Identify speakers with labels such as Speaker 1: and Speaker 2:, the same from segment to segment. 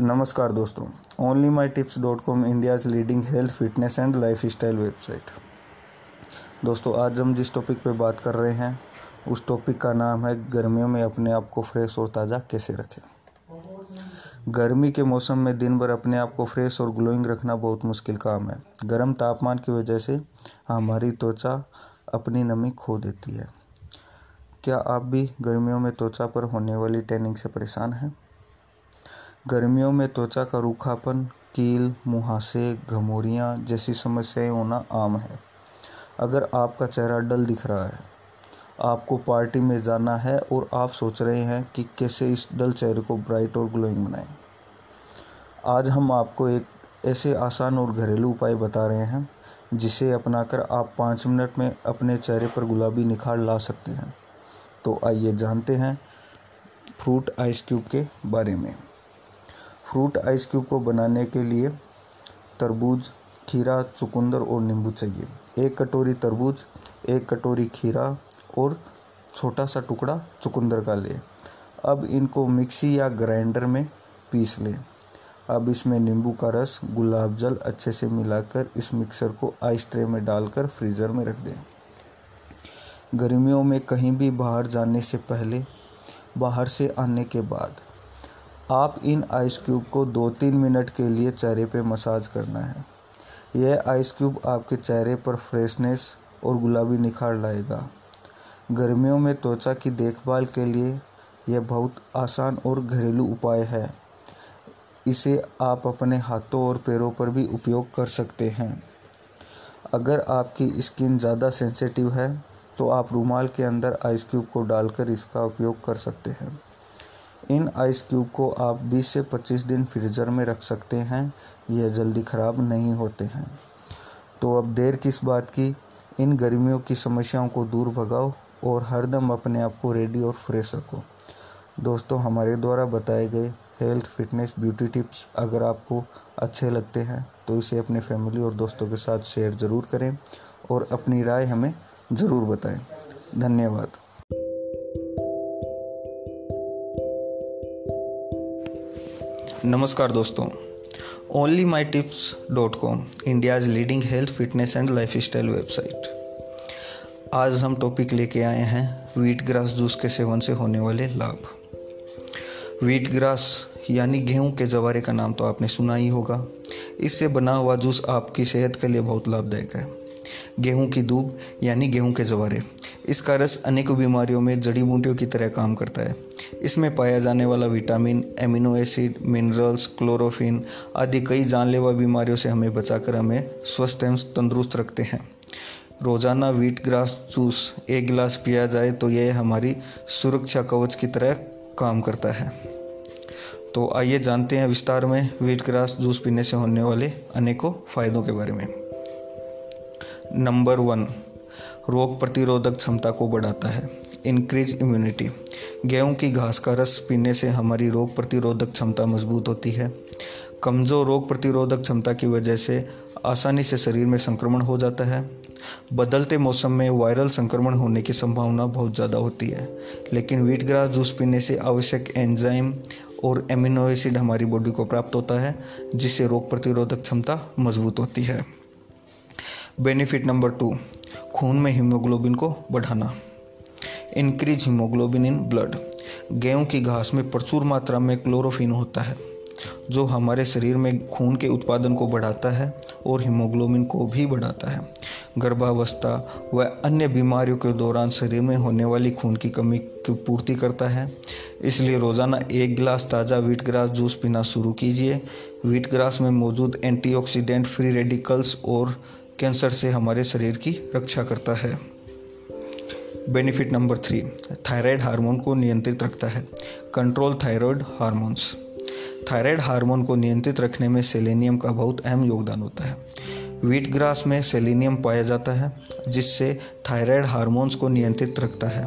Speaker 1: नमस्कार दोस्तों only my tips dot com India's leading health fitness and lifestyle website दोस्तों, आज हम जिस टॉपिक पे बात कर रहे हैं, उस टॉपिक का नाम है गर्मियों में अपने आप को फ्रेश और ताज़ा कैसे रखें। गर्मी के मौसम में दिन भर अपने आप को फ्रेश और ग्लोइंग रखना बहुत मुश्किल काम है। गर्म तापमान की वजह से हमारी त्वचा अपनी नमी खो देती है। क्या आप भी गर्मियों में त्वचा पर होने वाली टैनिंग से परेशान हैं? गर्मियों में त्वचा का रूखापन, कील, मुहासे, घमोरियाँ जैसी समस्याएँ होना आम है। अगर आपका चेहरा डल दिख रहा है, आपको पार्टी में जाना है और आप सोच रहे हैं कि कैसे इस डल चेहरे को ब्राइट और ग्लोइंग बनाएँ। आज हम आपको एक ऐसे आसान और घरेलू उपाय बता रहे हैं, जिसे अपनाकर आप पाँच मिनट में अपने चेहरे पर गुलाबी निखार ला सकते हैं। तो आइए जानते हैं फ्रूट आइस क्यूब के बारे में। फ्रूट आइस क्यूब को बनाने के लिए तरबूज, खीरा, चुकंदर और नींबू चाहिए। एक कटोरी तरबूज, एक कटोरी खीरा और छोटा सा टुकड़ा चुकंदर का लें। अब इनको मिक्सी या ग्राइंडर में पीस लें। अब इसमें नींबू का रस, गुलाब जल अच्छे से मिलाकर इस मिक्सर को आइस ट्रे में डालकर फ्रीज़र में रख दें। गर्मियों में कहीं भी बाहर जाने से पहले, बाहर से आने के बाद आप इन आइस क्यूब को दो तीन मिनट के लिए चेहरे पे मसाज करना है। यह आइस क्यूब आपके चेहरे पर फ्रेशनेस और गुलाबी निखार लाएगा। गर्मियों में त्वचा की देखभाल के लिए यह बहुत आसान और घरेलू उपाय है। इसे आप अपने हाथों और पैरों पर भी उपयोग कर सकते हैं। अगर आपकी स्किन ज़्यादा सेंसिटिव है तो आप रूमाल के अंदर आइस क्यूब को डालकर इसका उपयोग कर सकते हैं। इन आइस क्यूब को आप 20 से 25 दिन फ्रीज़र में रख सकते हैं। यह जल्दी ख़राब नहीं होते हैं। तो अब देर किस बात की? इन गर्मियों की समस्याओं को दूर भगाओ और हरदम अपने आप को रेडी और फ्रेश रखो। दोस्तों, हमारे द्वारा बताए गए हेल्थ फिटनेस ब्यूटी टिप्स अगर आपको अच्छे लगते हैं तो इसे अपने फैमिली और दोस्तों के साथ शेयर ज़रूर करें और अपनी राय हमें ज़रूर बताएँ। धन्यवाद। नमस्कार दोस्तों। Only my tips dot com India's leading health fitness and lifestyle website आज हम टॉपिक लेके आए हैं वीट ग्रास जूस के सेवन से होने वाले लाभ। वीट ग्रास यानी गेहूँ के जवारे का नाम तो आपने सुना ही होगा। इससे बना हुआ जूस आपकी सेहत के लिए बहुत लाभदायक है। गेहूँ की दूब यानी गेहूँ के जवारे। इसका रस अनेकों बीमारियों में जड़ी बूटियों की तरह काम करता है। इसमें पाया जाने वाला vitamin, amino acid, minerals, chlorophyll आदि कई जानलेवा बीमारियों से हमें बचाकर हमें स्वस्थ एवं तंदुरुस्त रखते हैं। रोज़ाना वीट ग्रास जूस एक गिलास पिया जाए तो यह हमारी सुरक्षा कवच की तरह काम करता है। तो आइए जानते हैं विस्तार में वीट ग्रास जूस पीने से होने वाले अनेकों फ़ायदों के बारे में। नंबर वन रोग प्रतिरोधक क्षमता को बढ़ाता है। इंक्रीज इम्यूनिटी गेहूँ की घास का रस पीने से हमारी रोग प्रतिरोधक क्षमता मज़बूत होती है। कमज़ोर रोग प्रतिरोधक क्षमता की वजह से आसानी से शरीर में संक्रमण हो जाता है। बदलते मौसम में वायरल संक्रमण होने की संभावना बहुत ज़्यादा होती है। लेकिन वीट ग्रास जूस पीने से आवश्यक एंजाइम और एमिनो एसिड हमारी बॉडी को प्राप्त होता है, जिससे रोग प्रतिरोधक क्षमता मज़बूत होती है। बेनिफिट नंबर टू खून में हीमोग्लोबिन को बढ़ाना। इंक्रीज हीमोग्लोबिन इन ब्लड गेहूँ की घास में प्रचुर मात्रा में क्लोरोफिन होता है, जो हमारे शरीर में खून के उत्पादन को बढ़ाता है और हीमोग्लोबिन को भी बढ़ाता है। गर्भावस्था व अन्य बीमारियों के दौरान शरीर में होने वाली खून की कमी की पूर्ति करता है। इसलिए रोज़ाना एक गिलास ताज़ा वीट ग्रास जूस पीना शुरू कीजिए। वीट ग्रास में मौजूद एंटीऑक्सीडेंट फ्री रेडिकल्स और कैंसर से हमारे शरीर की रक्षा करता है। Benefit number three thyroid hormone को नियंत्रित रखता है। Control thyroid hormones thyroid hormone को नियंत्रित रखने में सेलेनियम का बहुत अहम योगदान होता है। वीट ग्रास में सेलेनियम पाया जाता है, जिससे थायराइड हार्मोन्स को नियंत्रित रखता है।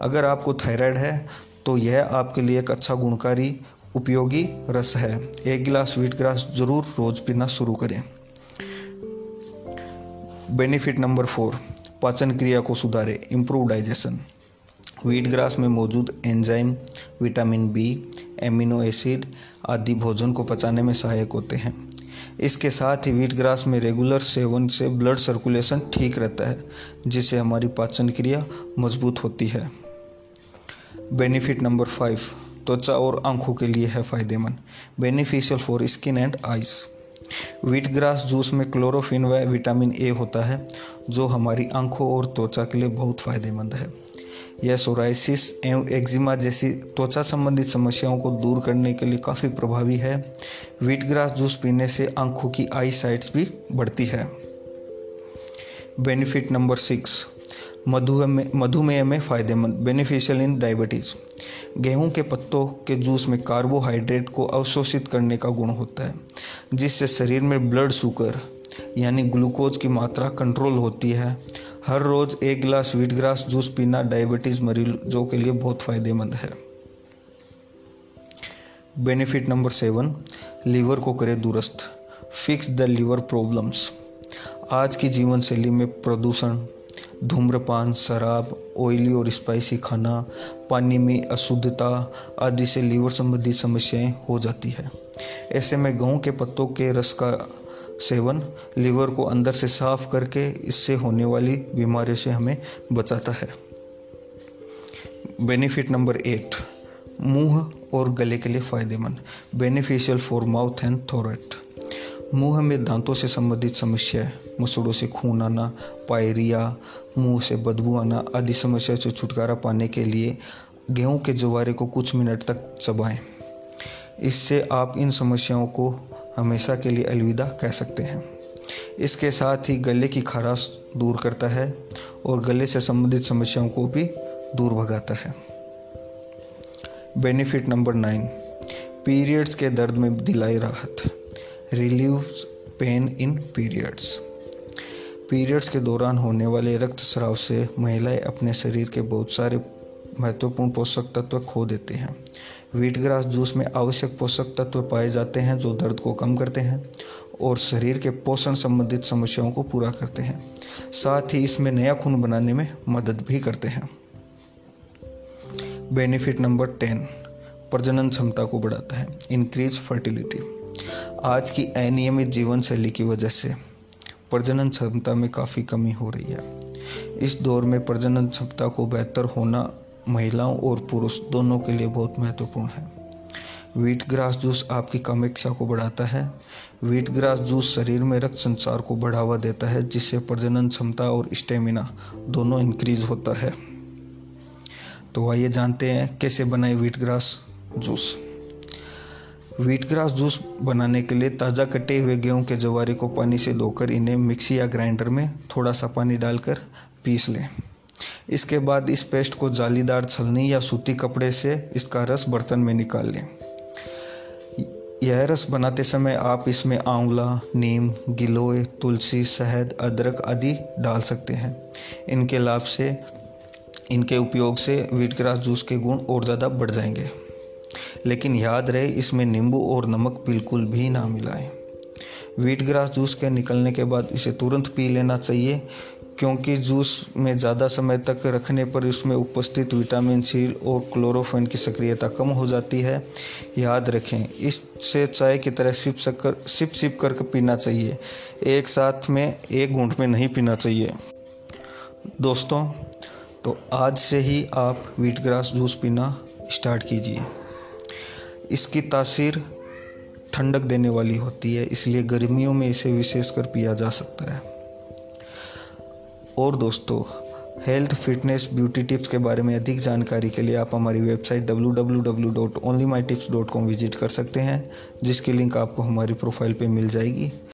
Speaker 1: अगर आपको थायराइड है तो यह आपके लिए एक अच्छा गुणकारी, उपयोगी रस है। एक गिलास वीट ग्रास ज़रूर रोज़ पीना शुरू करें। बेनिफिट नंबर फोर पाचन क्रिया को सुधारे इम्प्रूव डाइजेशन वीट ग्रास में मौजूद enzyme vitamin B amino acid आदि भोजन को पचाने में सहायक होते हैं। इसके साथ ही वीट ग्रास में रेगुलर सेवन से ब्लड सर्कुलेशन ठीक रहता है, जिससे हमारी पाचन क्रिया मज़बूत होती है। बेनिफिट नंबर फाइव त्वचा और आँखों के लिए है फ़ायदेमंद। Beneficial for skin and eyes wheat grass juice में क्लोरोफिन व विटामिन ए होता है, जो हमारी आँखों और त्वचा के लिए बहुत फ़ायदेमंद है। यह सोराइसिस एवं एक्जिमा जैसी त्वचा संबंधित समस्याओं को दूर करने के लिए काफ़ी प्रभावी है। वीट ग्रास जूस पीने से आँखों की आई साइट्स भी बढ़ती है। बेनिफिट नंबर सिक्स मधुमेह मधुमेह में फ़ायदेमंद बेनिफिशियल इन डायबिटीज़ गेहूँ के पत्तों के जूस में कार्बोहाइड्रेट को अवशोषित करने का गुण होता है। जिससे शरीर में ब्लड शुगर यानी ग्लूकोज की मात्रा कंट्रोल होती है। हर रोज़ एक गिलास वीट ग्रास जूस पीना डायबिटीज़ मरीजों के लिए बहुत फ़ायदेमंद है। बेनिफिट नंबर सेवन लीवर को करे दुरुस्त। फिक्स द लीवर प्रॉब्लम्स आज की जीवन शैली में प्रदूषण धूम्रपान, शराब ऑयली और स्पाइसी खाना, पानी में अशुद्धता आदि से लीवर संबंधी समस्याएँ हो जाती है। ऐसे में गेहूँ के पत्तों के रस का सेवन लीवर को अंदर से साफ़ करके इससे होने वाली बीमारियों से हमें बचाता है। बेनिफिट नंबर एट मुँह और गले के लिए फ़ायदेमंद। Beneficial for mouth and throat मुँह में दांतों से संबंधित समस्या मसूड़ों से खून आना, पायरिया, मुँह से बदबू आना आदि समस्या से छुटकारा पाने के लिए गेहूँ के जवारे को कुछ मिनट तक चबाएँ। इससे आप इन समस्याओं को हमेशा के लिए अलविदा कह सकते हैं। इसके साथ ही गले की खराश दूर करता है और गले से संबंधित समस्याओं को भी दूर भगाता है। बेनिफिट नंबर नाइन पीरियड्स के दर्द में दिलाई राहत। Relieves pain in periods periods के दौरान होने वाले रक्तस्राव से महिलाएँ अपने शरीर के बहुत सारे महत्वपूर्ण पोषक तत्व खो देते हैं। वीट ग्रास जूस में आवश्यक पोषक तत्व पाए जाते हैं जो दर्द को कम करते हैं और शरीर के पोषण संबंधित समस्याओं को पूरा करते हैं। साथ ही इसमें नया खून बनाने में मदद भी करते हैं। बेनिफिट नंबर टेन प्रजनन क्षमता को बढ़ाता है इंक्रीज फर्टिलिटी आज की अनियमित जीवन शैली की वजह से प्रजनन क्षमता में काफ़ी कमी हो रही है। इस दौर में प्रजनन क्षमता को बेहतर होना महिलाओं और पुरुष दोनों के लिए बहुत महत्वपूर्ण है। वीट ग्रास जूस आपकी कामेक्षा को बढ़ाता है। वीट ग्रास जूस शरीर में रक्त संचार को बढ़ावा देता है, जिससे प्रजनन क्षमता और स्टेमिना दोनों इंक्रीज होता है। तो आइए जानते हैं कैसे बनाए wheat grass juice wheat grass juice बनाने के लिए ताज़ा कटे हुए गेहूँ के जवारे को पानी से धोकर इन्हें मिक्सी या ग्राइंडर में थोड़ा सा पानी डालकर पीस लें। इसके बाद इस पेस्ट को जालीदार छलनी या सूती कपड़े से इसका रस बर्तन में निकाल लें। यह रस बनाते समय आप इसमें आंवला, नीम, गिलोय, तुलसी, शहद, अदरक आदि डाल सकते हैं। इनके लाभ से, इनके उपयोग से व्हीट ग्रास जूस के गुण और ज़्यादा बढ़ जाएँगे। लेकिन याद रहे, इसमें नींबू और नमक बिल्कुल भी ना मिलाएँ। वीट ग्रास जूस के निकलने के बाद इसे तुरंत पी लेना चाहिए, क्योंकि जूस में ज़्यादा समय तक रखने पर इसमें उपस्थित विटामिन सी और क्लोरोफिन की सक्रियता कम हो जाती है। याद रखें, इससे चाय की तरह सिप कर सिप सिप करके पीना चाहिए। एक साथ में एक घूंट में नहीं पीना चाहिए। दोस्तों तो आज से ही आप वीट ग्रास जूस पीना स्टार्ट कीजिए। इसकी तासीर ठंडक देने वाली होती है, इसलिए गर्मियों में इसे विशेषकर पिया जा सकता है। और दोस्तों हेल्थ फिटनेस ब्यूटी टिप्स के बारे में अधिक जानकारी के लिए आप हमारी वेबसाइट www.onlyMyTips.com विज़िट कर सकते हैं, जिसकी लिंक आपको हमारी प्रोफ़ाइल पे मिल जाएगी।